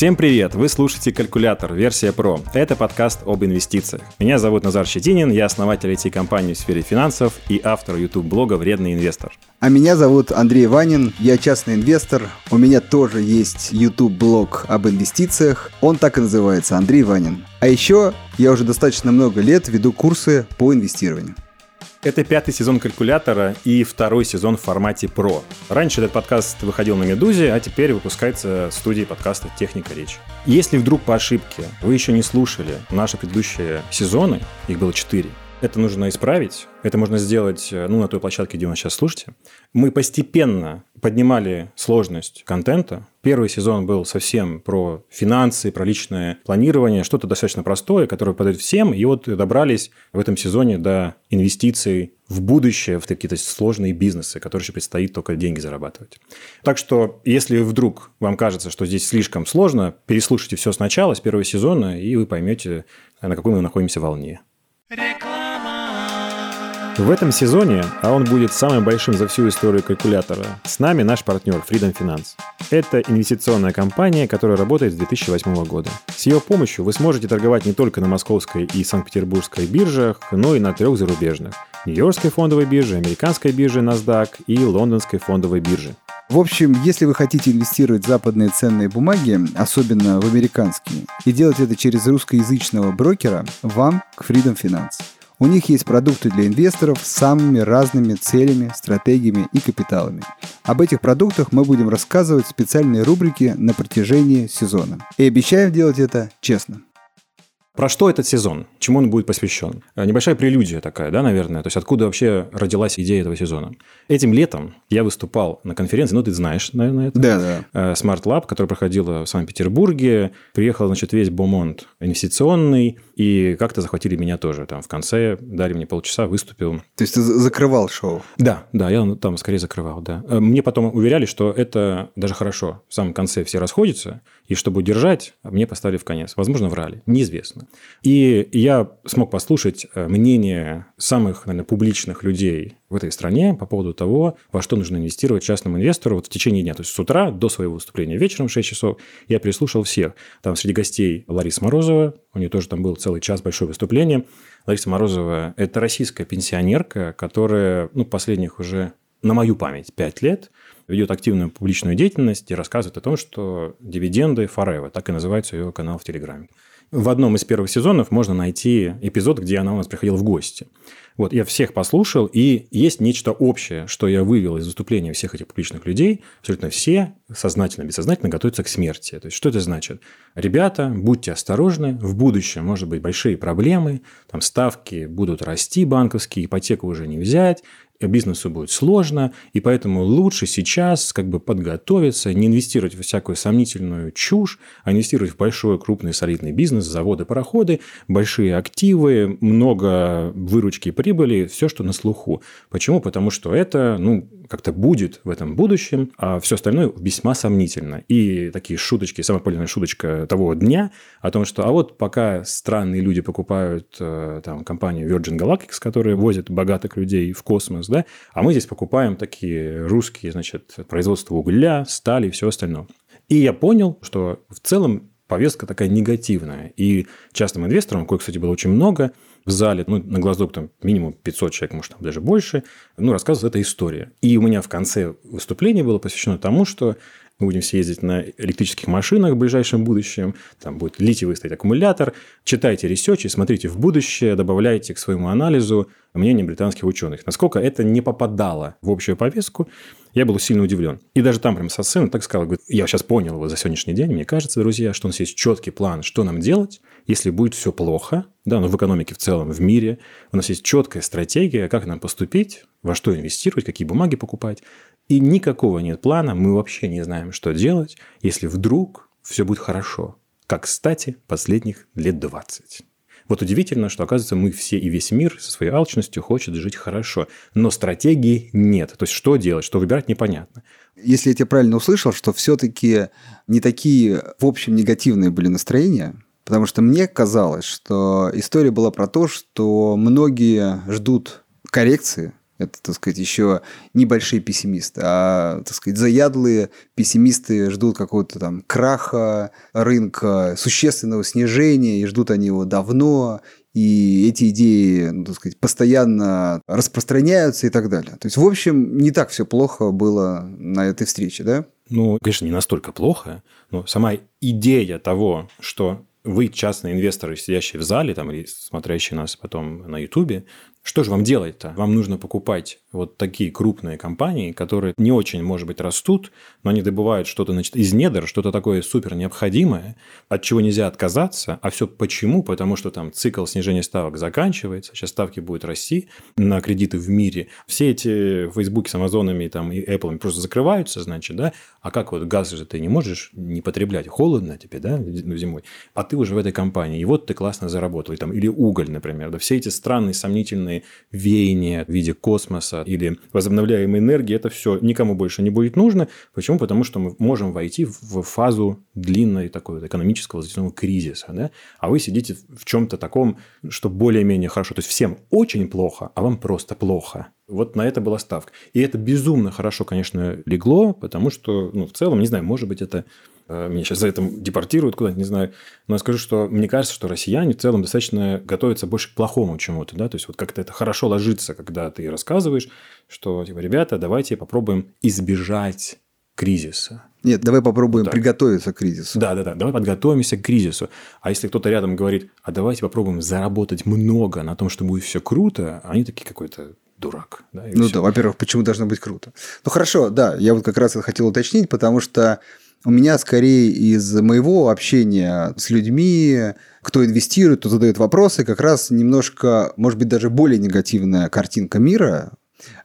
Всем привет! Вы слушаете «Калькулятор. Версия Pro». Это подкаст об инвестициях. Меня зовут Назар Щетинин, я основатель IT-компании в сфере финансов и автор YouTube-блога «Вредный инвестор». А меня зовут Андрей Ванин, я частный инвестор. У меня тоже есть YouTube-блог об инвестициях. Он так и называется «Андрей Ванин». А еще я уже достаточно много лет веду курсы по инвестированию. Это пятый сезон калькулятора и второй сезон в формате Pro. Раньше этот подкаст выходил на Медузе, а теперь выпускается в студии подкаста «Техника речи». Если вдруг по ошибке вы еще не слушали наши предыдущие сезоны, их было четыре, это нужно исправить. Это можно сделать э, ну, на той площадке, где вы нас сейчас слушаете. Мы постепенно поднимали сложность контента. Первый сезон был совсем про финансы, про личное планирование, что-то достаточно простое, которое подойдет всем. И вот добрались в этом сезоне до инвестиций в будущее, в какие-то сложные бизнесы, которые еще предстоит только деньги зарабатывать. Так что, если вдруг вам кажется, что здесь слишком сложно, переслушайте все сначала, с первого сезона, и вы поймете, на какой мы находимся волне. В этом сезоне, а он будет самым большим за всю историю калькулятора, с нами наш партнер Freedom Finance. Это инвестиционная компания, которая работает с 2008 года. С ее помощью вы сможете торговать не только на московской и санкт-петербургской биржах, но и на трех зарубежных. Нью-Йоркской фондовой бирже, американской бирже NASDAQ и лондонской фондовой бирже. В общем, если вы хотите инвестировать в западные ценные бумаги, особенно в американские, и делать это через русскоязычного брокера, вам к Freedom Finance. У них есть продукты для инвесторов с самыми разными целями, стратегиями и капиталами. Об этих продуктах мы будем рассказывать в специальной рубрике на протяжении сезона. И обещаем делать это честно. Про что этот сезон? Чему он будет посвящен? Э, небольшая прелюдия такая, да, наверное? То есть, откуда вообще родилась идея этого сезона? Этим летом я выступал на конференции, ну, ты знаешь, наверное, это. Да, да. Э, Smart Lab, которая проходила в Санкт-Петербурге. Приехал, значит, весь Бомонд инвестиционный, и как-то захватили меня тоже. Там в конце дали мне полчаса, выступил. То есть, ты закрывал шоу? Да, да, я там скорее закрывал, да. Э, мне потом уверяли, что это даже хорошо. В самом конце все расходятся, и чтобы удержать, мне поставили в конец. Возможно, врали. Неизвестно. И я смог послушать э, мнение самых, наверное, публичных людей в этой стране по поводу того, во что нужно инвестировать частному инвестору вот в течение дня. То есть с утра до своего выступления вечером в 6 часов я переслушал всех. Там среди гостей Лариса Морозова, у нее тоже там был целый час большое выступление. Лариса Морозова – это российская пенсионерка, которая ну, последних уже на мою память 5 лет ведет активную публичную деятельность и рассказывает о том, что дивиденды forever, так и называется ее канал в Телеграме. В одном из первых сезонов можно найти эпизод, где она у нас приходила в гости. Вот, я всех послушал, и есть нечто общее, что я вывел из выступления всех этих публичных людей. Абсолютно все, сознательно, бессознательно, готовятся к смерти. То есть, что это значит? Ребята, будьте осторожны, в будущем может быть большие проблемы, там ставки будут расти банковские, ипотеку уже не взять, бизнесу будет сложно, и поэтому лучше сейчас как бы подготовиться, не инвестировать в всякую сомнительную чушь, а инвестировать в большой, крупный, солидный бизнес, заводы, пароходы, большие активы, много выручки и прибыли, все, что на слуху. Почему? Потому что это, ну, как-то будет в этом будущем, а все остальное весьма сомнительно. И такие шуточки, самая популярная шуточка того дня о том, что а вот пока странные люди покупают э, там компанию Virgin Galactic, которая возит богатых людей в космос, да, а мы здесь покупаем такие русские, значит, производство угля, стали и все остальное. И я понял, что в целом повестка такая негативная. И частным инвесторам, кое, кстати, было очень много, в зале, ну, на глазок там минимум 500 человек, может, там даже больше, ну, рассказывает эта история. И у меня в конце выступления было посвящено тому, что мы будем все ездить на электрических машинах в ближайшем будущем, там будет литиевый стоять аккумулятор. Читайте ресерчи, смотрите в будущее, добавляйте к своему анализу мнение британских ученых. Насколько это не попадало в общую повестку, я был сильно удивлен. И даже там прямо со сцены так сказал, говорит, я сейчас понял его за сегодняшний день, мне кажется, друзья, что у нас есть четкий план, что нам делать, если будет все плохо, да, ну, в экономике в целом, в мире, у нас есть четкая стратегия, как нам поступить, во что инвестировать, какие бумаги покупать. И никакого нет плана, мы вообще не знаем, что делать, если вдруг все будет хорошо. Как, кстати, последних лет 20. Вот удивительно, что, оказывается, мы все и весь мир со своей алчностью хочет жить хорошо. Но стратегии нет. То есть, что делать, что выбирать, непонятно. Если я тебя правильно услышал, что все-таки не такие, в общем, негативные были настроения, потому что мне казалось, что история была про то, что многие ждут коррекции, Это, так сказать, еще небольшие пессимисты, а, так сказать, заядлые пессимисты ждут какого-то там краха рынка, существенного снижения, и ждут они его давно, и эти идеи, ну, так сказать, постоянно распространяются и так далее. То есть, в общем, не так все плохо было на этой встрече, да? Ну, конечно, не настолько плохо, но сама идея того, что вы, частные инвесторы, сидящие в зале там, или смотрящие нас потом на Ютубе, что же вам делать-то? Вам нужно покупать вот такие крупные компании, которые не очень, может быть, растут, но они добывают что-то значит, из недр, что-то такое супер необходимое, от чего нельзя отказаться. А все почему? Потому что там цикл снижения ставок заканчивается, сейчас ставки будут расти на кредиты в мире. Все эти Facebook с Амазонами там, и Apple просто закрываются, значит, да? А как вот газ же ты не можешь не потреблять? Холодно тебе, да, зимой. А ты уже в этой компании, и вот ты классно заработал. И, там, или уголь, например. Да, все эти странные, сомнительные веяния в виде космоса или возобновляемой энергии, это все никому больше не будет нужно. Почему? Потому что мы можем войти в фазу длинной такой вот экономического затяжного кризиса. Да? А вы сидите в чем-то таком, что более-менее хорошо. То есть всем очень плохо, а вам просто плохо. Вот на это была ставка. И это безумно хорошо, конечно, легло, потому что, ну, в целом, не знаю, может быть, это меня сейчас за это депортируют куда-нибудь, не знаю. Но я скажу, что мне кажется, что россияне в целом достаточно готовятся больше к плохому чему-то, да, то есть вот как-то это хорошо ложится, когда ты рассказываешь, что, типа, ребята, давайте попробуем избежать кризиса. Нет, давай попробуем вот приготовиться к кризису. Да, да, да. Давай подготовимся к кризису. А если кто-то рядом говорит, а давайте попробуем заработать много на том, что будет все круто, они такие какой-то дурак. Да, ну все. да, во-первых, почему должно быть круто? Ну хорошо, да, я вот как раз это хотел уточнить, потому что у меня скорее из моего общения с людьми, кто инвестирует, кто задает вопросы, как раз немножко, может быть, даже более негативная картинка мира,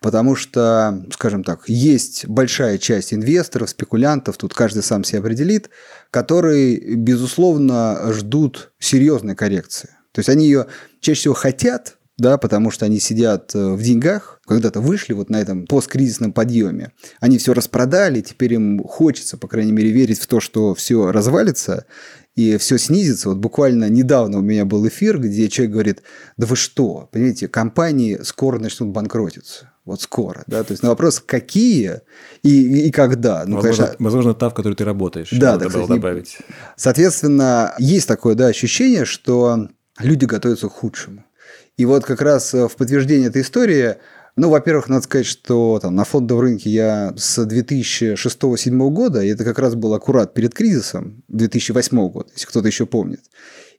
Потому что, скажем так, есть большая часть инвесторов, спекулянтов, тут каждый сам себя определит, которые, безусловно, ждут серьезной коррекции. То есть они ее чаще всего хотят, да, потому что они сидят э, в деньгах, когда-то вышли вот на этом посткризисном подъеме, они все распродали, теперь им хочется, по крайней мере, верить в то, что все развалится и все снизится. Вот буквально недавно у меня был эфир, где человек говорит, да вы что, понимаете, компании скоро начнут банкротиться. Вот скоро, да, то есть на вопрос, какие и, и когда. Ну, возможно, конечно, возможно, та, в которой ты работаешь. Да, да, кстати, добавить. Соответственно, есть такое, да, ощущение, что люди готовятся к худшему. И вот как раз э, в подтверждение этой истории, ну, во-первых, надо сказать, что там, на фондовом рынке я с 2006-2007 года, и это как раз был аккурат перед кризисом 2008 года, если кто-то еще помнит.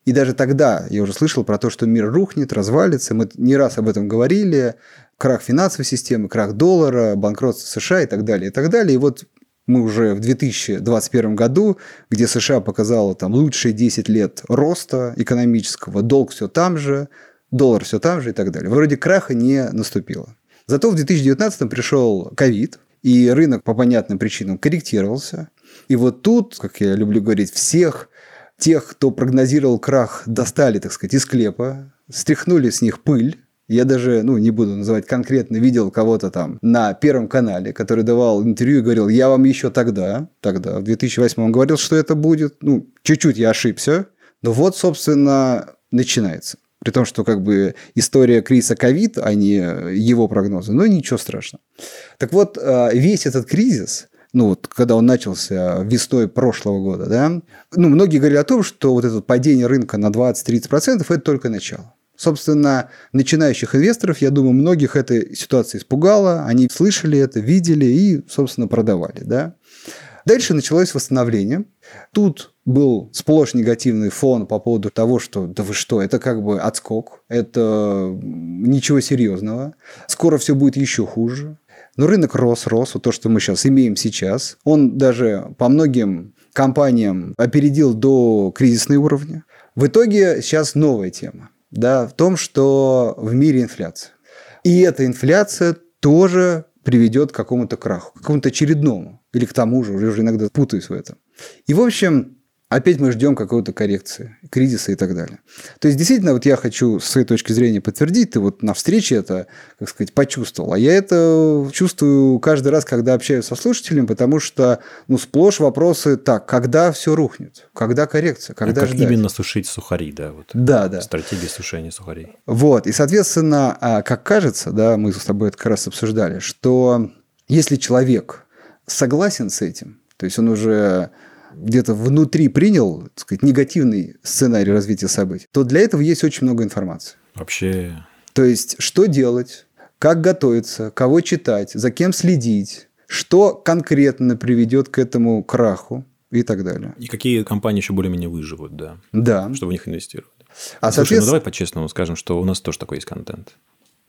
И даже тогда я уже слышал про то, что мир рухнет, развалится. Мы не раз об этом говорили. Крах финансовой системы, крах доллара, банкротство США и так далее, и так далее. И вот мы уже в 2021 году, где США показала там лучшие 10 лет роста экономического, долг все там же, доллар все там же и так далее. Вроде краха не наступило. Зато в 2019 пришел ковид, и рынок по понятным причинам корректировался. И вот тут, как я люблю говорить, всех тех, кто прогнозировал крах, достали, так сказать, из склепа, стряхнули с них пыль, я даже, ну, не буду называть конкретно, видел кого-то там на Первом канале, который давал интервью и говорил, я вам еще тогда, тогда, в 2008 он говорил, что это будет, ну, чуть-чуть я ошибся, но вот, собственно, начинается. При том, что как бы история кризиса ковид, а не его прогнозы. Но ничего страшного. Так вот, э, весь этот кризис, ну вот, когда он начался весной прошлого года, да, ну, многие говорили о том, что вот это падение рынка на 20-30% это только начало. Собственно, начинающих инвесторов, я думаю, многих эта ситуация испугала, они слышали это, видели и, собственно, продавали. Да? Дальше началось восстановление. Тут был сплошь негативный фон по поводу того, что да вы что, это как бы отскок, это ничего серьезного, скоро все будет еще хуже. Но рынок рос, рос, вот то, что мы сейчас имеем сейчас, он даже по многим компаниям опередил до кризисной уровня. В итоге сейчас новая тема, да, в том, что в мире инфляция. И эта инфляция тоже приведет к какому-то краху, к какому-то очередному, или к тому же, уже иногда путаюсь в этом. И, в общем, опять мы ждем какой-то коррекции, кризиса и так далее. То есть, действительно, вот я хочу с своей точки зрения подтвердить, ты вот на встрече это, как сказать, почувствовал. А я это чувствую каждый раз, когда общаюсь со слушателем, потому что, ну, сплошь вопросы, так, когда все рухнет, когда коррекция, когда а как ждать? именно сушить сухари, да? Вот. Да, да. Стратегия сушения сухарей. Вот, и, соответственно, а, как кажется, да, мы с тобой это как раз обсуждали, что если человек согласен с этим, то есть он уже где-то внутри принял, так сказать, негативный сценарий развития событий, то для этого есть очень много информации. Вообще... То есть, что делать, как готовиться, кого читать, за кем следить, что конкретно приведет к этому краху и так далее. И какие компании еще более-менее выживут, да. Да. Чтобы в них инвестировать. А, Слушай, ну давай по-честному скажем, что у нас тоже такой есть контент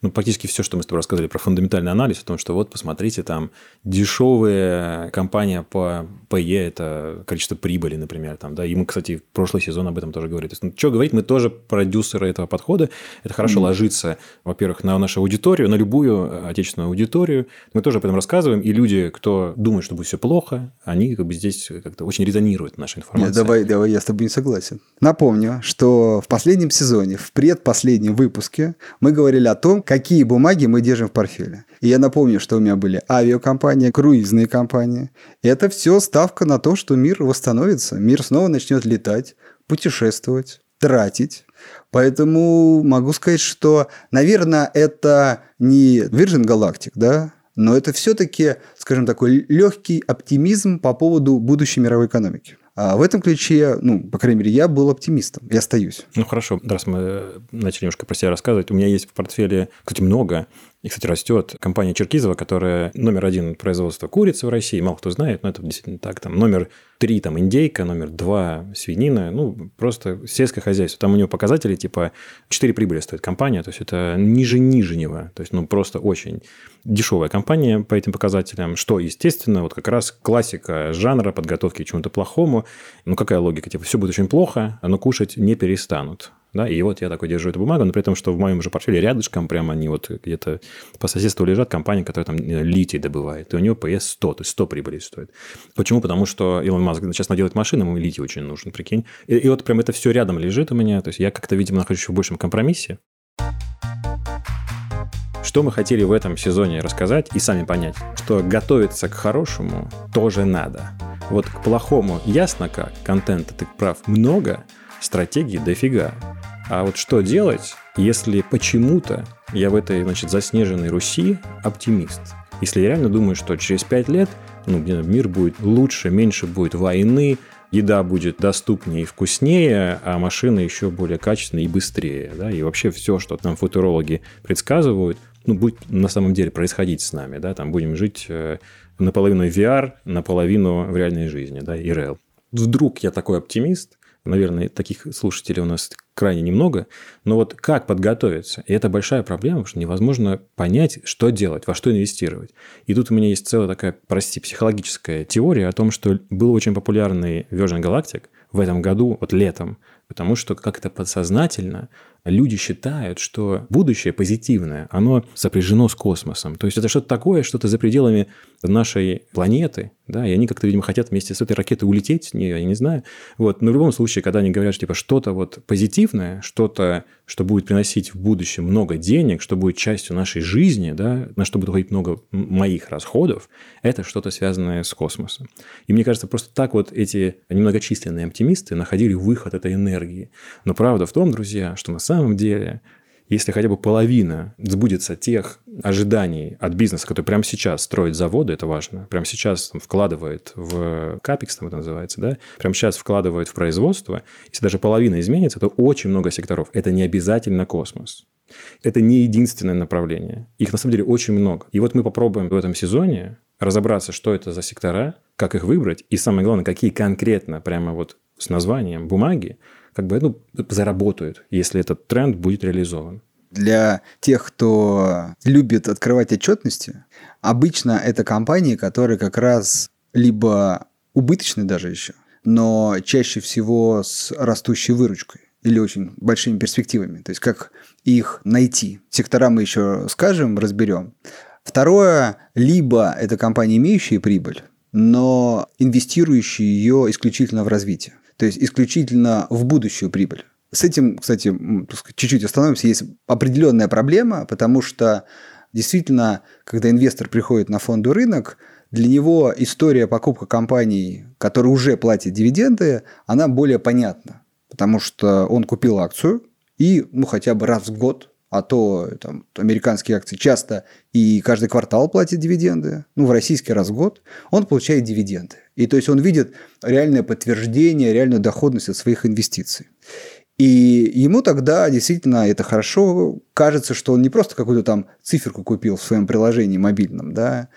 ну, практически все, что мы с тобой рассказали про фундаментальный анализ, о том, что вот, посмотрите, там дешевая компания по PE – это количество прибыли, например. Там, да? И мы, кстати, в прошлый сезон об этом тоже говорили. То есть, ну, что говорить, мы тоже продюсеры этого подхода. Это хорошо mm-hmm. ложится, во-первых, на нашу аудиторию, на любую отечественную аудиторию. Мы тоже об этом рассказываем, и люди, кто думает, что будет все плохо, они как бы здесь как-то очень резонируют нашей информацией. Нет, давай, давай, я с тобой не согласен. Напомню, что в последнем сезоне, в предпоследнем выпуске мы говорили о том, какие бумаги мы держим в портфеле. И я напомню, что у меня были авиакомпании, круизные компании. Это все ставка на то, что мир восстановится, мир снова начнет летать, путешествовать, тратить. Поэтому могу сказать, что, наверное, это не Virgin Galactic, да, но это все-таки, скажем, такой легкий оптимизм по поводу будущей мировой экономики. А в этом ключе, ну, по крайней мере, я был оптимистом и остаюсь. Ну, хорошо, раз мы начали немножко про себя рассказывать, у меня есть в портфеле, кстати, много, и, кстати, растет компания Черкизова, которая номер один производства курицы в России, мало кто знает, но это действительно так, там номер три там индейка, номер два свинина, ну, просто сельское хозяйство. Там у него показатели типа 4 прибыли стоит компания, то есть это ниже нижнего, то есть, ну, просто очень дешевая компания по этим показателям, что, естественно, вот как раз классика жанра подготовки к чему-то плохому. Ну, какая логика? Типа, все будет очень плохо, но кушать не перестанут. Да, и вот я такой держу эту бумагу, но при том, что в моем же портфеле рядышком прямо они вот где-то по соседству лежат компания, которая там литий добывает, и у него PS 100, то есть 100 прибыли стоит. Почему? Потому что Илон Маск сейчас наделает машины, ему литий очень нужен, прикинь. И, и вот прям это все рядом лежит у меня, то есть я как-то, видимо, нахожусь в большем компромиссе. Что мы хотели в этом сезоне рассказать и сами понять, что готовиться к хорошему тоже надо. Вот к плохому ясно как, контента ты прав много, стратегии дофига. А вот что делать, если почему-то я в этой, значит, заснеженной Руси оптимист? Если я реально думаю, что через пять лет ну, мир будет лучше, меньше будет войны, еда будет доступнее и вкуснее, а машины еще более качественные и быстрее. Да? И вообще все, что там футурологи предсказывают, ну, будет на самом деле происходить с нами. Да? Там будем жить э, наполовину VR, наполовину в реальной жизни, да, ИРЛ. Вдруг я такой оптимист, наверное, таких слушателей у нас крайне немного, но вот как подготовиться? И это большая проблема, потому что невозможно понять, что делать, во что инвестировать. И тут у меня есть целая такая, прости, психологическая теория о том, что был очень популярный Virgin Galactic в этом году, вот летом, потому что как-то подсознательно люди считают, что будущее позитивное, оно сопряжено с космосом. То есть это что-то такое, что-то за пределами нашей планеты, да, и они как-то, видимо, хотят вместе с этой ракетой улететь, не, я не знаю. Вот. Но в любом случае, когда они говорят, что типа что-то вот позитивное, что-то, что будет приносить в будущем много денег, что будет частью нашей жизни, да, на что будет уходить много моих расходов, это что-то связанное с космосом. И мне кажется, просто так вот эти немногочисленные оптимисты находили выход этой энергии. Но правда в том, друзья, что на самом деле, если хотя бы половина сбудется тех ожиданий от бизнеса, который прямо сейчас строит заводы, это важно, прямо сейчас там, вкладывает в капекс, там это называется, да, прямо сейчас вкладывает в производство, если даже половина изменится, то очень много секторов. Это не обязательно космос. Это не единственное направление. Их на самом деле очень много. И вот мы попробуем в этом сезоне разобраться, что это за сектора, как их выбрать, и самое главное, какие конкретно прямо вот с названием бумаги как бы ну, заработают, если этот тренд будет реализован. Для тех, кто любит открывать отчетности, обычно это компании, которые как раз либо убыточны даже еще, но чаще всего с растущей выручкой или очень большими перспективами. То есть как их найти. Сектора мы еще скажем, разберем. Второе, либо это компании, имеющие прибыль, но инвестирующие ее исключительно в развитие. То есть исключительно в будущую прибыль. С этим, кстати, чуть-чуть остановимся, есть определенная проблема, потому что действительно, когда инвестор приходит на фондовый рынок, для него история покупка компаний, которые уже платят дивиденды, она более понятна. Потому что он купил акцию и ну, хотя бы раз в год, а то там, американские акции часто и каждый квартал платят дивиденды, ну, в российский раз в год, он получает дивиденды. И то есть он видит реальное подтверждение, реальную доходность от своих инвестиций. И ему тогда действительно это хорошо. Кажется, что он не просто какую-то там циферку купил в своем приложении мобильном, да,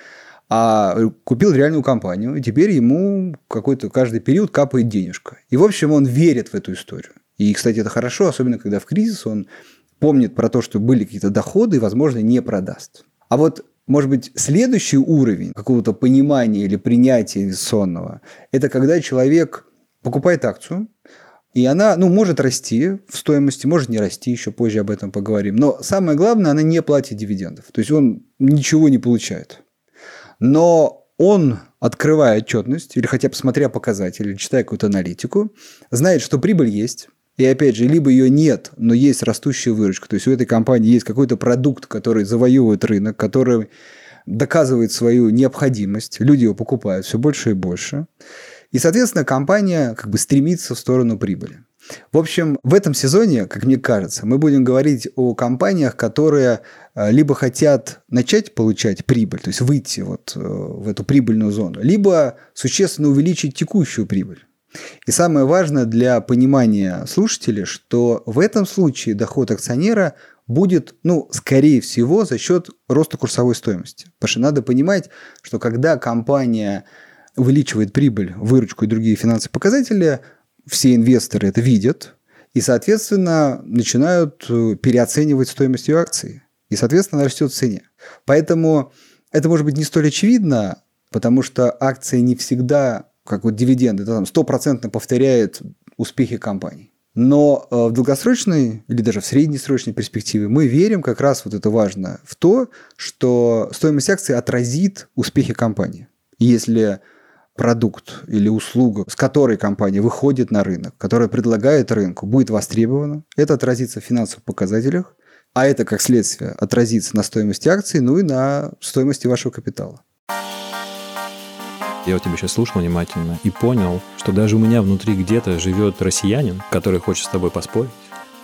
а купил реальную компанию, и теперь ему какой-то каждый период капает денежка. И, в общем, он верит в эту историю. И, кстати, это хорошо, особенно когда в кризис он помнит про то, что были какие-то доходы и, возможно, не продаст. А вот может быть, следующий уровень какого-то понимания или принятия инвестиционного – это когда человек покупает акцию, и она, ну, может расти в стоимости, может не расти, еще позже об этом поговорим. Но самое главное, она не платит дивидендов. То есть он ничего не получает. Но он, открывая отчетность, или хотя бы смотря показатели, читая какую-то аналитику, знает, что прибыль есть. И опять же, либо ее нет, но есть растущая выручка. То есть у этой компании есть какой-то продукт, который завоевывает рынок, который доказывает свою необходимость. Люди его покупают все больше и больше. И, соответственно, компания как бы стремится в сторону прибыли. В общем, в этом сезоне, как мне кажется, мы будем говорить о компаниях, которые э, либо хотят начать получать прибыль, то есть выйти вот э, в эту прибыльную зону, либо существенно увеличить текущую прибыль. И самое важное для понимания слушателей, что в этом случае доход акционера будет, ну, скорее всего, за счет роста курсовой стоимости. Потому что надо понимать, что когда компания увеличивает прибыль, выручку и другие финансовые показатели, все инвесторы это видят и, соответственно, начинают э, переоценивать стоимость ее акций. И, соответственно, она растет в цене. Поэтому это может быть не столь очевидно, потому что акции не всегда, как вот дивиденды, да, там стопроцентно повторяют успехи компаний. Но э, в долгосрочной или даже в среднесрочной перспективе мы верим, как раз вот это важно, в то, что стоимость акций отразит успехи компании. Если продукт или услуга, с которой компания выходит на рынок, которая предлагает рынку, будет востребована. Это отразится в финансовых показателях, а это, как следствие, отразится на стоимости акций, ну и на стоимости вашего капитала. Я вот тебя сейчас слушал внимательно и понял, что даже у меня внутри где-то живет россиянин, который хочет с тобой поспорить.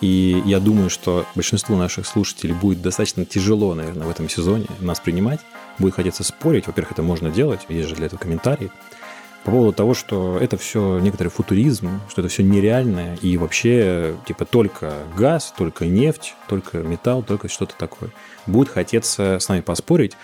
И я думаю, что большинству наших слушателей будет достаточно тяжело, наверное, в этом сезоне нас принимать. Будет хотеться спорить. Во-первых, это можно делать, есть же для этого комментарии по поводу того, что это все некоторый футуризм, что это все нереальное, и вообще, типа, только газ, только нефть, только металл, только что-то такое. Будет хотеться с нами поспорить,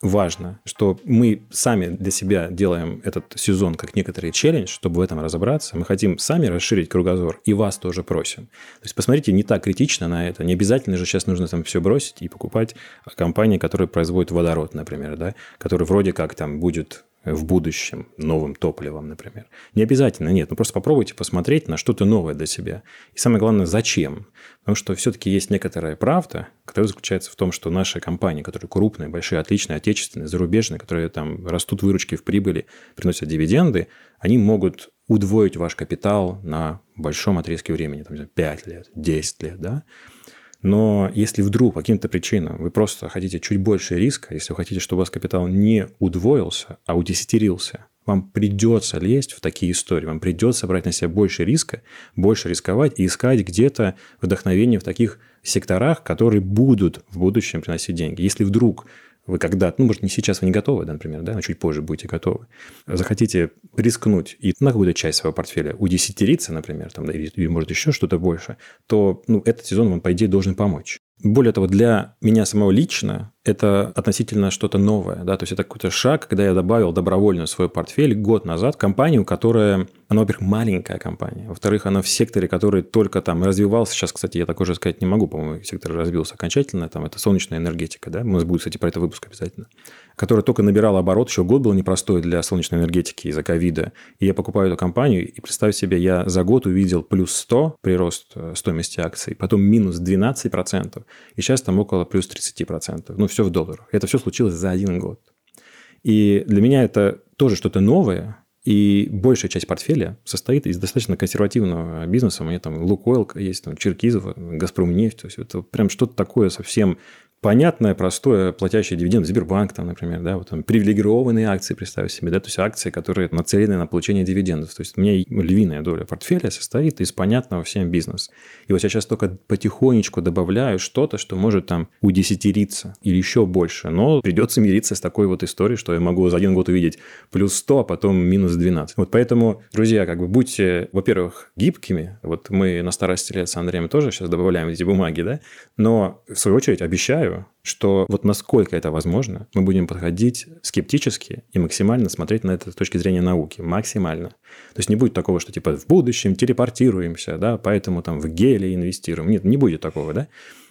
важно, что мы сами для себя делаем этот сезон как некоторый челлендж, чтобы в этом разобраться. Мы хотим сами расширить кругозор, и вас тоже просим. То есть, посмотрите не так критично на это. Не обязательно же сейчас нужно там все бросить и покупать компании, которые производят водород, например, да, который вроде как там будет в будущем новым топливом, например. Не обязательно, нет. Ну, просто попробуйте посмотреть на что-то новое для себя. И самое главное, зачем. Потому что все-таки есть некоторая правда, которая заключается в том, что наши компании, которые крупные, большие, отличные, отечественные, зарубежные, которые там растут выручки в прибыли, приносят дивиденды, они могут удвоить ваш капитал на большом отрезке времени, там, 5 лет, 10 лет, да. Но если вдруг по каким-то причинам вы просто хотите чуть больше риска, если вы хотите, чтобы у вас капитал не удвоился, а удесятерился, вам придется лезть в такие истории, вам придется брать на себя больше риска, больше рисковать и искать где-то вдохновение в таких секторах, которые будут в будущем приносить деньги. Если вдруг вы когда ну, может, не сейчас вы не готовы, да, например, да, но чуть позже будете готовы, захотите рискнуть и на какую-то часть своего портфеля удесятериться, например, там, или, или, может, еще что-то больше, то ну, этот сезон вам, по идее, должен помочь. Более того, для меня самого лично это относительно что-то новое. Да? То есть это какой-то шаг, когда я добавил добровольно в свой портфель год назад компанию, которая, она, во-первых, маленькая компания, во-вторых, она в секторе, который только там развивался. Сейчас, кстати, я такое же сказать не могу, по-моему, сектор развился окончательно. Там это солнечная энергетика, да? У нас будет, кстати, про это выпуск обязательно. Которая только набирала оборот, еще год был непростой для солнечной энергетики из-за ковида. И я покупаю эту компанию, и представь себе, я за год увидел плюс 100 прирост э, стоимости акций, потом минус 12%, и сейчас там около плюс 30%. Ну, все в долларах. Это все случилось за один год. И для меня это тоже что-то новое, И большая часть портфеля состоит из достаточно консервативного бизнеса. У меня там Лукойл есть, там Черкизов, Газпром нефть. То есть это прям что-то такое совсем понятное, простое, платящее дивиденды, Сбербанк, там, например, да, вот там, привилегированные акции, представь себе, да, то есть акции, которые нацелены на получение дивидендов. То есть у меня львиная доля портфеля состоит из понятного всем бизнеса. И вот я сейчас только потихонечку добавляю что-то, что может там удесятериться или еще больше, но придется мириться с такой вот историей, что я могу за один год увидеть плюс 100, а потом минус 12. Вот поэтому, друзья, как бы будьте, во-первых, гибкими. Вот мы на старости лет с Андреем тоже сейчас добавляем эти бумаги, да, но в свою очередь обещаю, считаю, что вот насколько это возможно, мы будем подходить скептически и максимально смотреть на это с точки зрения науки. Максимально. То есть не будет такого, что типа в будущем телепортируемся, да, поэтому там в геле инвестируем. Нет, не будет такого, да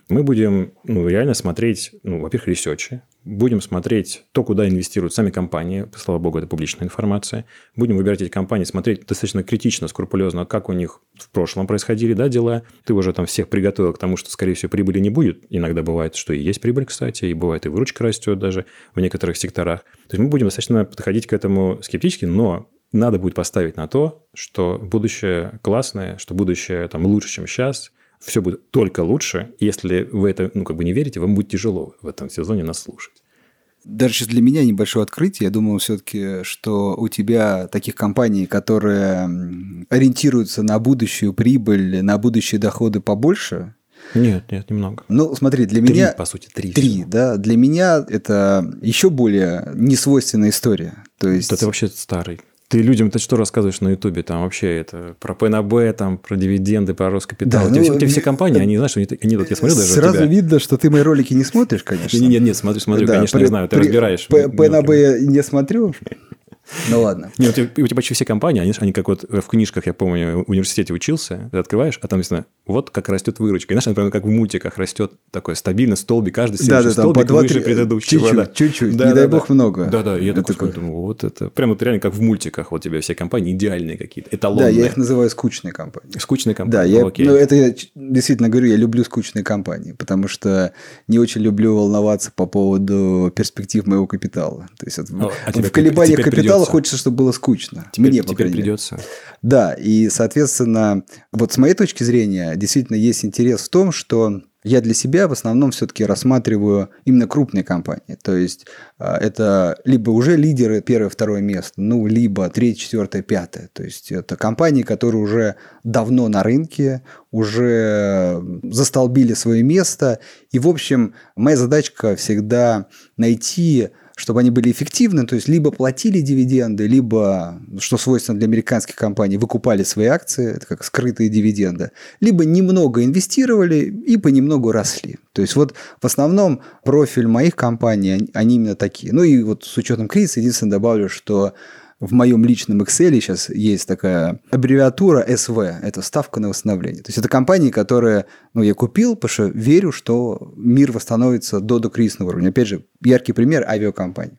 мы будем ну, реально смотреть, ну, во-первых, ресерчи, будем смотреть то, куда инвестируют сами компании, слава богу, это публичная информация, будем выбирать эти компании, смотреть достаточно критично, скрупулезно, как у них в прошлом происходили да, дела. Ты уже там всех приготовил к тому, что, скорее всего, прибыли не будет. Иногда бывает, что и есть прибыль, кстати, и бывает и выручка растет даже в некоторых секторах. То есть мы будем достаточно подходить к этому скептически, но надо будет поставить на то, что будущее классное, что будущее там лучше, чем сейчас, все будет только лучше. Если вы это, ну, как бы не верите, вам будет тяжело в этом сезоне нас слушать. Даже сейчас для меня небольшое открытие. Я думал все-таки, что у тебя таких компаний, которые ориентируются на будущую прибыль, на будущие доходы побольше, нет, нет, немного. Ну, смотри, для три, меня... по сути, три. Три, да. Для меня это еще более несвойственная история. То есть... Да ты вообще старый. Ты людям ты что рассказываешь на Ютубе? Там вообще это про ПНБ, там про дивиденды, про Роскапитал. Да, у, тебя, ну, у тебя все компании, они, знаешь, они, они вот я смотрю даже Сразу видно, что ты мои ролики не смотришь, конечно. Нет, нет, нет смотрю, смотрю, да, конечно, при, я знаю, ты при, разбираешь. ПНБ я не смотрю, ну ладно. Не, у, тебя, у тебя почти все компании, они, они как вот в книжках, я помню, в университете учился, ты открываешь, а там написано, вот как растет выручка. И знаешь, например, как в мультиках растет такой стабильно столбик, каждый следующий да, да, столбик по 2, выше 3, предыдущего. Чуть-чуть, да. чуть-чуть, да, не да, дай да, бог много. Да-да, я такой, такой думаю, вот это, прямо вот реально как в мультиках, вот тебе все компании идеальные какие-то, эталонные. Да, я их называю скучные компании. Скучные компании, Да, я, ну, это я действительно говорю, я люблю скучные компании, потому что не очень люблю волноваться по поводу перспектив моего капитала. То есть, вот, а в колебаниях капитала придется. хочется, чтобы было скучно. Теперь, Мне, теперь придется. Да, и, соответственно, вот с моей точки зрения, действительно есть интерес в том, что я для себя в основном все-таки рассматриваю именно крупные компании. То есть а, это либо уже лидеры первое, второе место, ну, либо третье, четвертое, пятое. То есть это компании, которые уже давно на рынке, уже застолбили свое место. И, в общем, моя задачка всегда найти чтобы они были эффективны, то есть либо платили дивиденды, либо, что свойственно для американских компаний, выкупали свои акции, это как скрытые дивиденды, либо немного инвестировали и понемногу росли. То есть вот в основном профиль моих компаний, они именно такие. Ну и вот с учетом кризиса, единственное добавлю, что в моем личном Excel сейчас есть такая аббревиатура SV, это ставка на восстановление. То есть это компании, которые ну, я купил, потому что верю, что мир восстановится до докризисного уровня. Опять же, яркий пример авиакомпаний.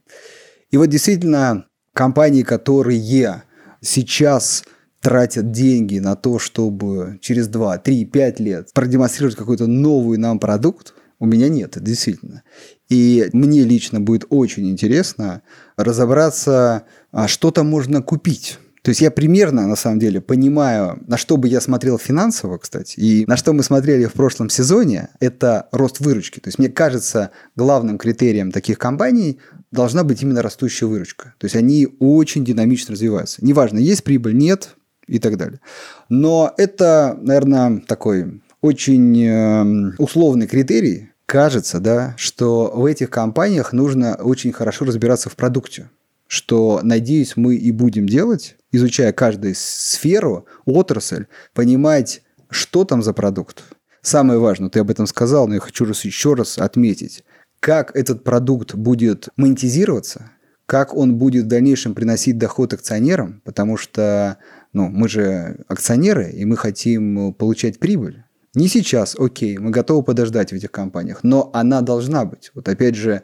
И вот действительно компании, которые сейчас тратят деньги на то, чтобы через 2, 3, 5 лет продемонстрировать какой-то новый нам продукт, у меня нет, действительно. И мне лично будет очень интересно разобраться, а что там можно купить. То есть я примерно, на самом деле, понимаю, на что бы я смотрел финансово, кстати, и на что мы смотрели в прошлом сезоне, это рост выручки. То есть мне кажется, главным критерием таких компаний должна быть именно растущая выручка. То есть они очень динамично развиваются. Неважно, есть прибыль, нет и так далее. Но это, наверное, такой очень эм, условный критерий, кажется, да, что в этих компаниях нужно очень хорошо разбираться в продукте. Что, надеюсь, мы и будем делать, изучая каждую сферу, отрасль, понимать, что там за продукт. Самое важное, ты об этом сказал, но я хочу еще раз отметить, как этот продукт будет монетизироваться, как он будет в дальнейшем приносить доход акционерам, потому что ну, мы же акционеры, и мы хотим получать прибыль. Не сейчас, окей, мы готовы подождать в этих компаниях, но она должна быть. Вот опять же,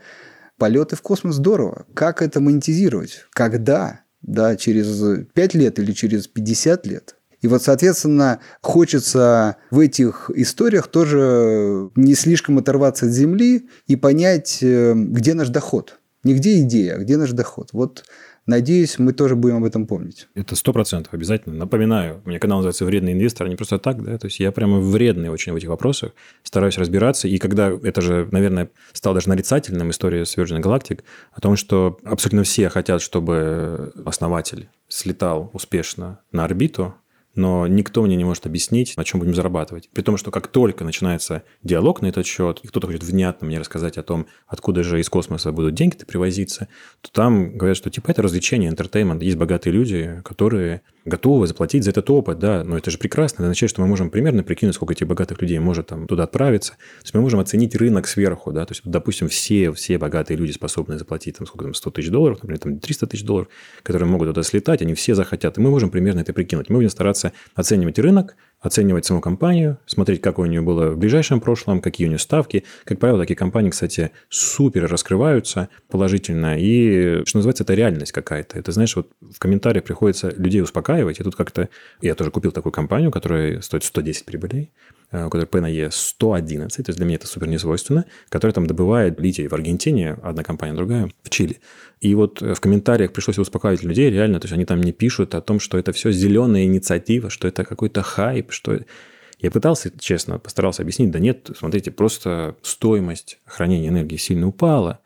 полеты в космос здорово. Как это монетизировать? Когда? Да, через 5 лет или через 50 лет? И вот, соответственно, хочется в этих историях тоже не слишком оторваться от земли и понять, э, где наш доход. Не где идея, а где наш доход. Вот Надеюсь, мы тоже будем об этом помнить. Это сто процентов обязательно. Напоминаю, у меня канал называется «Вредный инвестор», а не просто так, да, то есть я прямо вредный очень в этих вопросах, стараюсь разбираться, и когда это же, наверное, стало даже нарицательным история с Virgin Galactic, о том, что абсолютно все хотят, чтобы основатель слетал успешно на орбиту, но никто мне не может объяснить, на чем будем зарабатывать. При том, что как только начинается диалог на этот счет, и кто-то хочет внятно мне рассказать о том, откуда же из космоса будут деньги-то привозиться, то там говорят, что типа это развлечение, интертеймент. Есть богатые люди, которые готовы заплатить за этот опыт, да, но это же прекрасно, это означает, что мы можем примерно прикинуть, сколько этих богатых людей может там туда отправиться, то есть мы можем оценить рынок сверху, да, то есть, допустим, все, все богатые люди способны заплатить там сколько там, 100 тысяч долларов, например, там 300 тысяч долларов, которые могут туда слетать, они все захотят, и мы можем примерно это прикинуть. Мы будем стараться оценивать рынок, оценивать саму компанию, смотреть, как у нее было в ближайшем прошлом, какие у нее ставки. Как правило, такие компании, кстати, супер раскрываются положительно. И, что называется, это реальность какая-то. Это, знаешь, вот в комментариях приходится людей успокаивать. И тут как-то... Я тоже купил такую компанию, которая стоит 110 прибылей у которой P на E 111, то есть для меня это супер не свойственно, которая там добывает литий в Аргентине, одна компания, другая в Чили. И вот в комментариях пришлось успокаивать людей реально, то есть они там не пишут о том, что это все зеленая инициатива, что это какой-то хайп, что я пытался, честно, постарался объяснить, да нет, смотрите, просто стоимость хранения энергии сильно упала,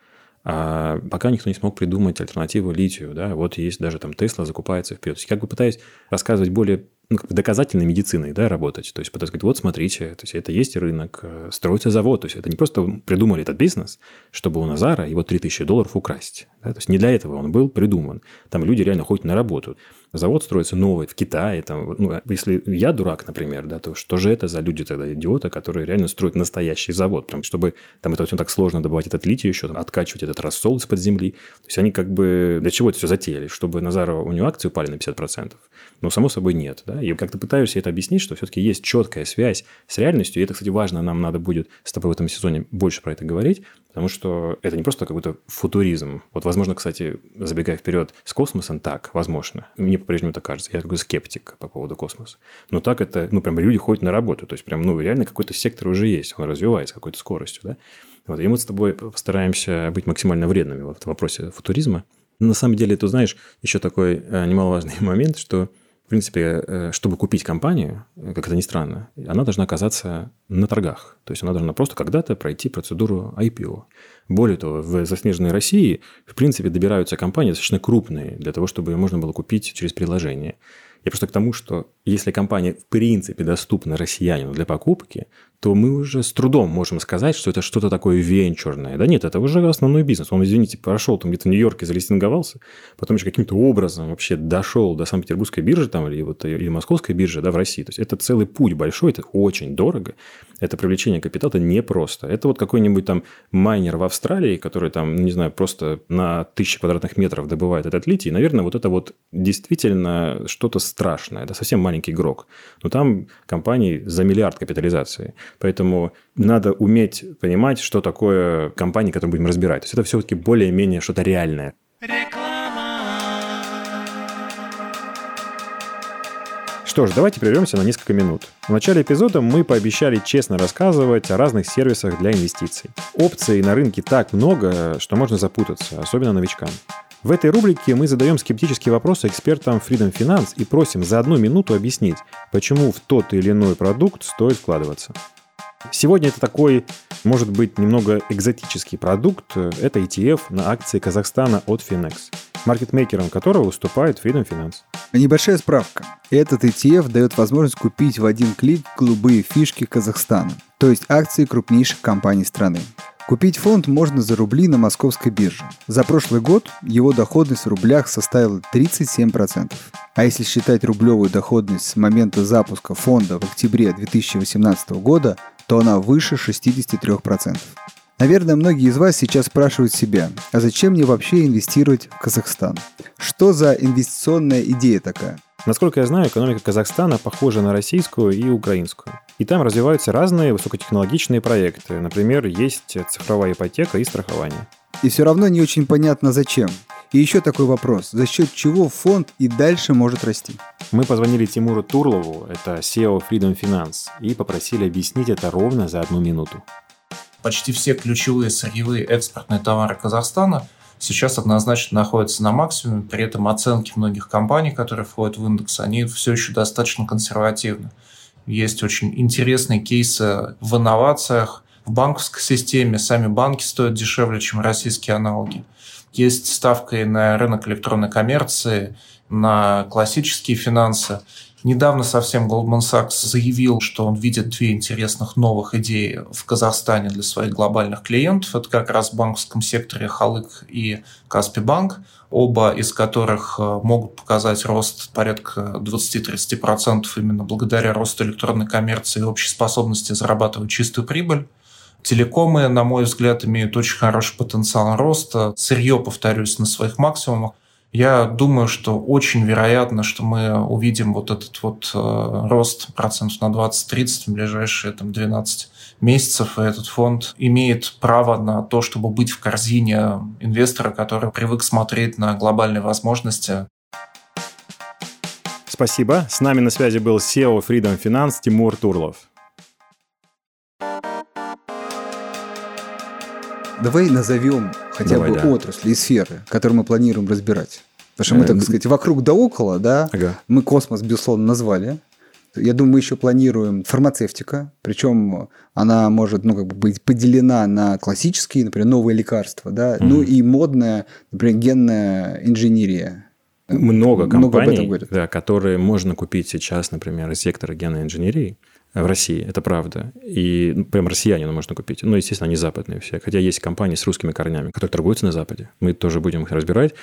а пока никто не смог придумать альтернативу литию, да, вот есть даже там Тесла закупается вперед. То как бы пытаюсь рассказывать более ну, как бы доказательной медициной да, работать. То есть пытаться сказать, вот смотрите, то есть это есть рынок, э, строится завод. То есть это не просто придумали этот бизнес, чтобы у Назара его 3000 долларов украсть. Да? То есть не для этого он был придуман. Там люди реально ходят на работу завод строится новый в Китае, там, ну, если я дурак, например, да, то что же это за люди тогда, идиоты, которые реально строят настоящий завод, прям, чтобы там это все так сложно добывать этот литий еще, там, откачивать этот рассол из-под земли. То есть они как бы для чего это все затеяли? Чтобы Назарова, у него акции упали на 50%? Но, само собой, нет. Да? И как-то пытаюсь это объяснить, что все-таки есть четкая связь с реальностью, и это, кстати, важно, нам надо будет с тобой в этом сезоне больше про это говорить, Потому что это не просто какой-то футуризм. Вот, возможно, кстати, забегая вперед, с космосом так, возможно. Мне по-прежнему так кажется. Я такой скептик по поводу космоса. Но так это, ну, прям люди ходят на работу. То есть, прям, ну, реально какой-то сектор уже есть. Он развивается какой-то скоростью, да. Вот, и мы с тобой постараемся быть максимально вредными в вопросе футуризма. Но на самом деле, ты знаешь, еще такой э, немаловажный момент, что в принципе, э, чтобы купить компанию, э, как это ни странно, она должна оказаться на торгах. То есть она должна просто когда-то пройти процедуру IPO. Более того, в заснеженной России, в принципе, добираются компании достаточно крупные для того, чтобы ее можно было купить через приложение. Я просто к тому, что если компания в принципе доступна россиянину для покупки, то мы уже с трудом можем сказать, что это что-то такое венчурное. Да нет, это уже основной бизнес. Он, извините, прошел там где-то в Нью-Йорке, залистинговался, потом еще каким-то образом вообще дошел до Санкт-Петербургской биржи там, или, вот, или Московской биржи да, в России. То есть это целый путь большой, это очень дорого. Это привлечение капитала непросто. Это вот какой-нибудь там майнер в Австралии, который там, не знаю, просто на тысячи квадратных метров добывает этот литий. Наверное, вот это вот действительно что-то страшное. Это совсем маленький игрок. Но там компании за миллиард капитализации. Поэтому надо уметь понимать, что такое компания, которую будем разбирать. То есть это все-таки более-менее что-то реальное. Что ж, давайте прервемся на несколько минут. В начале эпизода мы пообещали честно рассказывать о разных сервисах для инвестиций. Опций на рынке так много, что можно запутаться, особенно новичкам. В этой рубрике мы задаем скептические вопросы экспертам Freedom Finance и просим за одну минуту объяснить, почему в тот или иной продукт стоит вкладываться. Сегодня это такой, может быть, немного экзотический продукт. Это ETF на акции Казахстана от Finex, маркетмейкером которого выступает Freedom Finance. Небольшая справка. Этот ETF дает возможность купить в один клик голубые фишки Казахстана, то есть акции крупнейших компаний страны. Купить фонд можно за рубли на московской бирже. За прошлый год его доходность в рублях составила 37%. А если считать рублевую доходность с момента запуска фонда в октябре 2018 года, то она выше 63%. Наверное, многие из вас сейчас спрашивают себя, а зачем мне вообще инвестировать в Казахстан? Что за инвестиционная идея такая? Насколько я знаю, экономика Казахстана похожа на российскую и украинскую. И там развиваются разные высокотехнологичные проекты. Например, есть цифровая ипотека и страхование. И все равно не очень понятно зачем. И еще такой вопрос. За счет чего фонд и дальше может расти? Мы позвонили Тимуру Турлову, это SEO Freedom Finance, и попросили объяснить это ровно за одну минуту. Почти все ключевые сырьевые экспортные товары Казахстана сейчас однозначно находится на максимуме, при этом оценки многих компаний, которые входят в индекс, они все еще достаточно консервативны. Есть очень интересные кейсы в инновациях, в банковской системе. Сами банки стоят дешевле, чем российские аналоги. Есть ставка и на рынок электронной коммерции, на классические финансы. Недавно совсем Goldman Sachs заявил, что он видит две интересных новых идеи в Казахстане для своих глобальных клиентов. Это как раз в банковском секторе Халык и Каспи Банк, оба из которых э, могут показать рост порядка 20-30% именно благодаря росту электронной коммерции и общей способности зарабатывать чистую прибыль. Телекомы, на мой взгляд, имеют очень хороший потенциал роста. Сырье, повторюсь, на своих максимумах. Я думаю, что очень вероятно, что мы увидим вот этот вот э, рост процентов на 20-30 в ближайшие там, 12 месяцев, и этот фонд имеет право на то, чтобы быть в корзине инвестора, который привык смотреть на глобальные возможности. Спасибо. С нами на связи был SEO Freedom Finance Тимур Турлов. Давай назовем хотя Давай, бы да. отрасли и сферы, которые мы планируем разбирать. Потому что мы, так сказать, вокруг да около, да, ага. мы космос, безусловно, назвали. Я думаю, мы еще планируем фармацевтика, причем она может ну, как бы быть поделена на классические, например, новые лекарства, да, угу. ну и модная, например, генная инженерия. Много компаний, Много да, которые можно купить сейчас, например, из сектора генной инженерии в России, это правда. И ну, прям россиянину можно купить. Ну, естественно, они западные все. Хотя есть компании с русскими корнями, которые торгуются на Западе. Мы тоже будем их разбирать.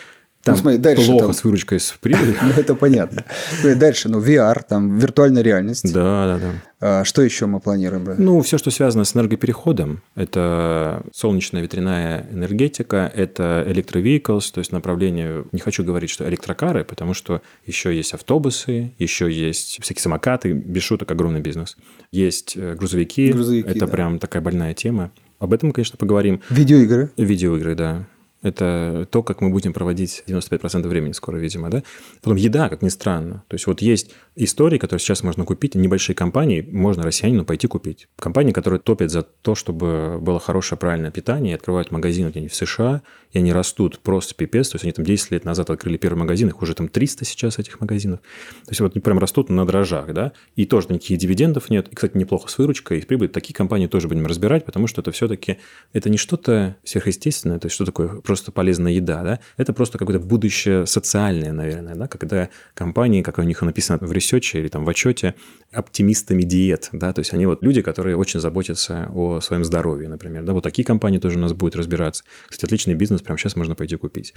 Там ну, смотри, дальше плохо там... с выручкой с прибылью. ну, это понятно. Дальше, ну, VR, там, виртуальная реальность. Да, да, да. А, что еще мы планируем? Ну, все, что связано с энергопереходом. Это солнечная ветряная энергетика, это электровehicles, то есть направление... Не хочу говорить, что электрокары, потому что еще есть автобусы, еще есть всякие самокаты, без шуток огромный бизнес. Есть э, грузовики, грузовики это да. прям такая больная тема. Об этом, конечно, поговорим. Видеоигры. Видеоигры, да. Это то, как мы будем проводить 95% времени скоро, видимо, да? Потом еда, как ни странно. То есть вот есть истории, которые сейчас можно купить, небольшие компании, можно россиянину пойти купить. Компании, которые топят за то, чтобы было хорошее, правильное питание, открывают магазины где-нибудь в США, и они растут просто пипец. То есть они там 10 лет назад открыли первый магазин, их уже там 300 сейчас этих магазинов. То есть вот они прям растут на дрожжах, да? И тоже никаких дивидендов нет. И, кстати, неплохо с выручкой, и с прибылью. Такие компании тоже будем разбирать, потому что это все-таки, это не что-то сверхъестественное, то есть что такое просто полезная еда, да, это просто какое-то будущее социальное, наверное, да, когда компании, как у них написано в ресече или там в отчете, оптимистами диет, да, то есть они вот люди, которые очень заботятся о своем здоровье, например, да, вот такие компании тоже у нас будут разбираться. Кстати, отличный бизнес прямо сейчас можно пойти купить.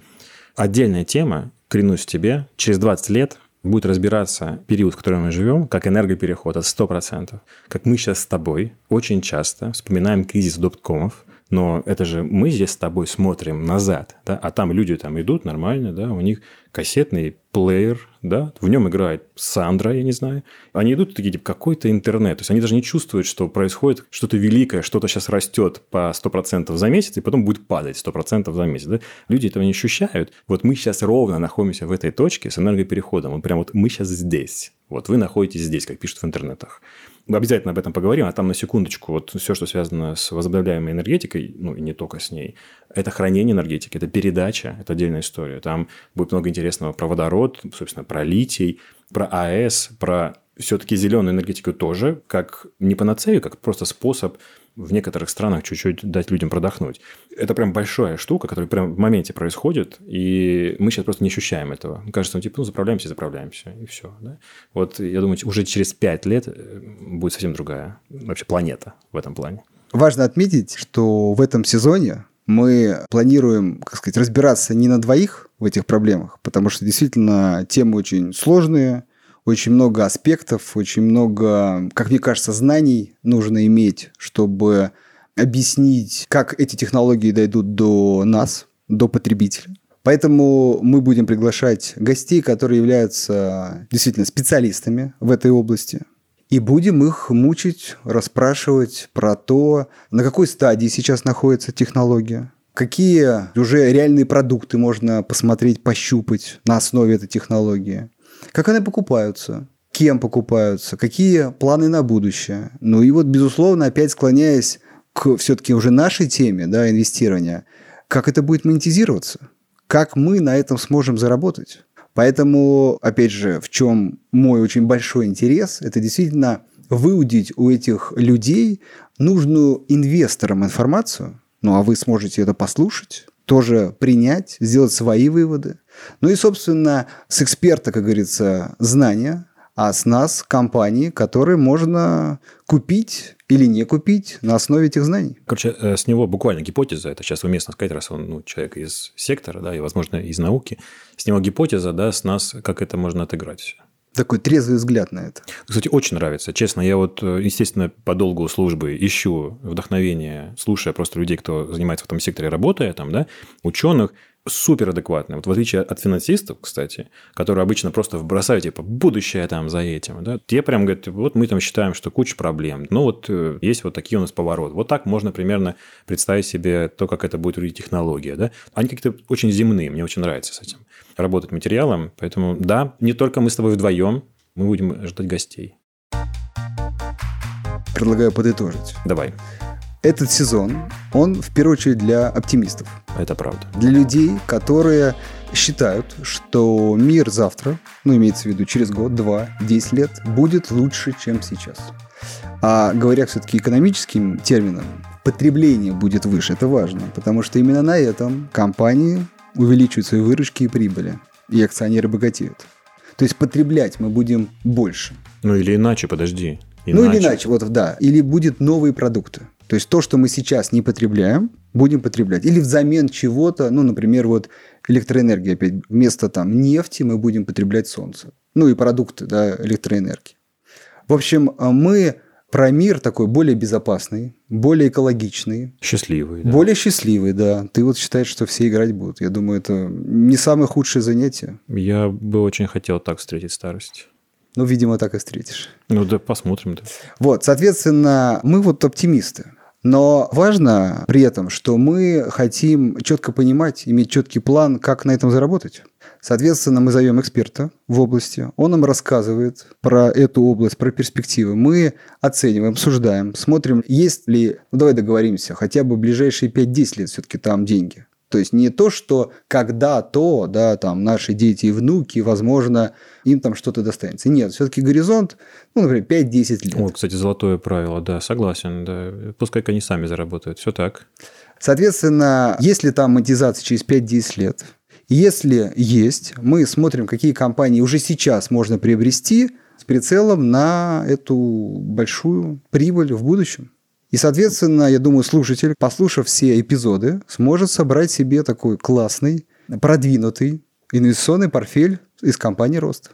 Отдельная тема, клянусь тебе, через 20 лет будет разбираться период, в котором мы живем, как энергопереход от 100%. Как мы сейчас с тобой очень часто вспоминаем кризис доткомов, но это же мы здесь с тобой смотрим назад, да, а там люди там идут нормально, да, у них кассетный плеер, да, в нем играет Сандра, я не знаю. Они идут такие, типа, какой-то интернет. То есть они даже не чувствуют, что происходит что-то великое, что-то сейчас растет по 100% за месяц, и потом будет падать 100% за месяц. Да? Люди этого не ощущают. Вот мы сейчас ровно находимся в этой точке с энергопереходом. Вот прям вот мы сейчас здесь. Вот вы находитесь здесь, как пишут в интернетах. Обязательно об этом поговорим, а там на секундочку, вот все, что связано с возобновляемой энергетикой, ну и не только с ней, это хранение энергетики, это передача, это отдельная история. Там будет много интересного про водород, собственно, про литий, про АЭС, про все-таки зеленую энергетику тоже, как не панацею, как просто способ в некоторых странах чуть-чуть дать людям продохнуть. Это прям большая штука, которая прям в моменте происходит, и мы сейчас просто не ощущаем этого. Кажется, ну, типа, ну, заправляемся, заправляемся, и все. Да? Вот я думаю, уже через пять лет э, будет совсем другая вообще планета в этом плане. Важно отметить, что в этом сезоне мы планируем, как сказать, разбираться не на двоих в этих проблемах, потому что действительно темы очень сложные, очень много аспектов, очень много, как мне кажется, знаний нужно иметь, чтобы объяснить, как эти технологии дойдут до нас, до потребителя. Поэтому мы будем приглашать гостей, которые являются действительно специалистами в этой области. И будем их мучить, расспрашивать про то, на какой стадии сейчас находится технология, какие уже реальные продукты можно посмотреть, пощупать на основе этой технологии, как они покупаются, кем покупаются, какие планы на будущее. Ну и вот, безусловно, опять склоняясь к все-таки уже нашей теме да, инвестирования, как это будет монетизироваться, как мы на этом сможем заработать. Поэтому, опять же, в чем мой очень большой интерес, это действительно выудить у этих людей нужную инвесторам информацию, ну а вы сможете это послушать, тоже принять, сделать свои выводы. Ну и, собственно, с эксперта, как говорится, знания, а с нас компании, которые можно купить или не купить на основе этих знаний. Короче, э, с него буквально гипотеза, это сейчас уместно сказать, раз он ну, человек из сектора, да, и, возможно, из науки, с него гипотеза, да, с нас, как это можно отыграть все. Такой трезвый взгляд на это. Кстати, очень нравится. Честно, я вот, э, естественно, по долгу службы ищу вдохновение, слушая просто людей, кто занимается в этом секторе, работая там, да, ученых, супер адекватные. Вот в отличие от финансистов, кстати, которые обычно просто бросают, типа, будущее там за этим, да, те прям говорят, вот мы там считаем, что куча проблем, ну вот э, есть вот такие у нас повороты. Вот так можно примерно представить себе то, как это будет выглядеть технология, да. Они какие-то очень земные, мне очень нравится с этим работать материалом, поэтому да, не только мы с тобой вдвоем, мы будем ждать гостей. Предлагаю подытожить. Давай. Этот сезон, он в первую очередь для оптимистов. Это правда. Для людей, которые считают, что мир завтра, ну, имеется в виду через год, два, десять лет, будет лучше, чем сейчас. А говоря все-таки экономическим термином, потребление будет выше. Это важно, потому что именно на этом компании увеличивают свои выручки и прибыли, и акционеры богатеют. То есть потреблять мы будем больше. Ну или иначе, подожди. Иначе. Ну или иначе, вот да. Или будут новые продукты. То есть то, что мы сейчас не потребляем, будем потреблять. Или взамен чего-то, ну, например, вот электроэнергия опять. Вместо там нефти мы будем потреблять солнце. Ну и продукты да, электроэнергии. В общем, мы про мир такой более безопасный, более экологичный. Счастливый. Да. Более счастливый, да. Ты вот считаешь, что все играть будут. Я думаю, это не самое худшее занятие. Я бы очень хотел так встретить старость. Ну, видимо, так и встретишь. Ну да, посмотрим. Да. Вот, соответственно, мы вот оптимисты. Но важно при этом, что мы хотим четко понимать, иметь четкий план, как на этом заработать. Соответственно, мы зовем эксперта в области, он нам рассказывает про эту область, про перспективы. Мы оцениваем, обсуждаем, смотрим, есть ли, ну давай договоримся, хотя бы ближайшие 5-10 лет все-таки там деньги. То есть не то, что когда-то, да, там наши дети и внуки, возможно, им там что-то достанется. Нет, все-таки горизонт, ну, например, 5-10 лет. О, кстати, золотое правило, да, согласен, да. Пускай они сами заработают, все так. Соответственно, если там монетизация через 5-10 лет, если есть, мы смотрим, какие компании уже сейчас можно приобрести с прицелом на эту большую прибыль в будущем. И, соответственно, я думаю, слушатель, послушав все эпизоды, сможет собрать себе такой классный, продвинутый инвестиционный портфель из компании «Рост».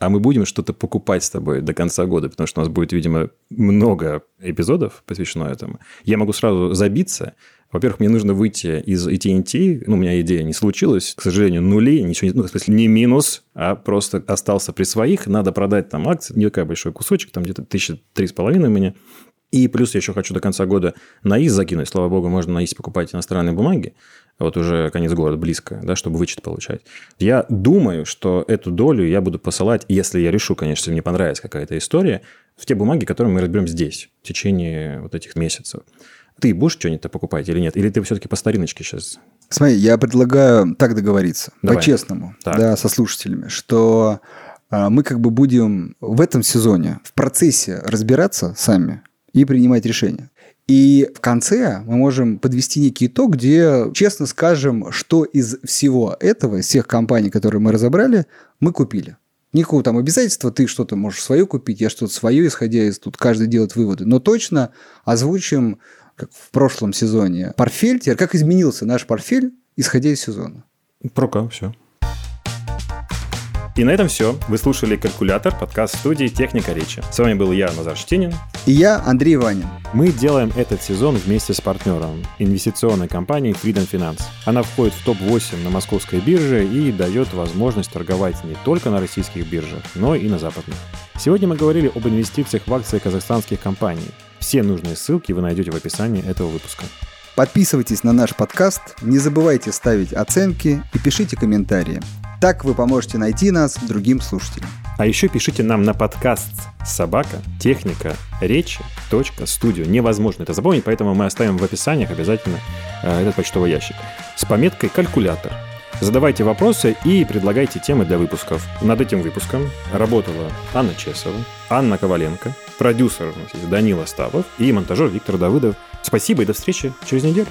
А мы будем что-то покупать с тобой до конца года, потому что у нас будет, видимо, много эпизодов посвящено этому. Я могу сразу забиться. Во-первых, мне нужно выйти из AT&T. Ну, у меня идея не случилась. К сожалению, нули, ничего не... Ну, в смысле, не минус, а просто остался при своих. Надо продать там акции. Не такой большой кусочек, там где-то тысяча три с половиной у меня. И плюс я еще хочу до конца года на ИС закинуть. Слава богу, можно на ИС покупать иностранные бумаги. Вот уже конец года близко, да, чтобы вычет получать. Я думаю, что эту долю я буду посылать, если я решу, конечно, если мне понравится какая-то история, в те бумаги, которые мы разберем здесь в течение вот этих месяцев. Ты будешь что-нибудь покупать или нет? Или ты все-таки по стариночке сейчас? Смотри, я предлагаю так договориться, Давай. по-честному, да, со слушателями, что а, мы как бы будем в этом сезоне в процессе разбираться сами, и принимать решения. И в конце мы можем подвести некий итог, где честно скажем, что из всего этого, из всех компаний, которые мы разобрали, мы купили. Никакого там обязательства, ты что-то можешь свое купить, я что-то свое, исходя из тут каждый делает выводы. Но точно озвучим, как в прошлом сезоне, портфель, теперь как изменился наш портфель, исходя из сезона. Прока, все. И на этом все. Вы слушали «Калькулятор», подкаст студии «Техника речи». С вами был я, Назар Штинин. И я, Андрей Ванин. Мы делаем этот сезон вместе с партнером, инвестиционной компанией Freedom Finance. Она входит в топ-8 на московской бирже и дает возможность торговать не только на российских биржах, но и на западных. Сегодня мы говорили об инвестициях в акции казахстанских компаний. Все нужные ссылки вы найдете в описании этого выпуска. Подписывайтесь на наш подкаст, не забывайте ставить оценки и пишите комментарии. Так вы поможете найти нас другим слушателям. А еще пишите нам на подкаст собака техника речи точка студио. Невозможно это запомнить, поэтому мы оставим в описаниях обязательно э, этот почтовый ящик с пометкой «Калькулятор». Задавайте вопросы и предлагайте темы для выпусков. Над этим выпуском работала Анна Чесова, Анна Коваленко, продюсер у нас есть Данила Ставов и монтажер Виктор Давыдов. Спасибо и до встречи через неделю.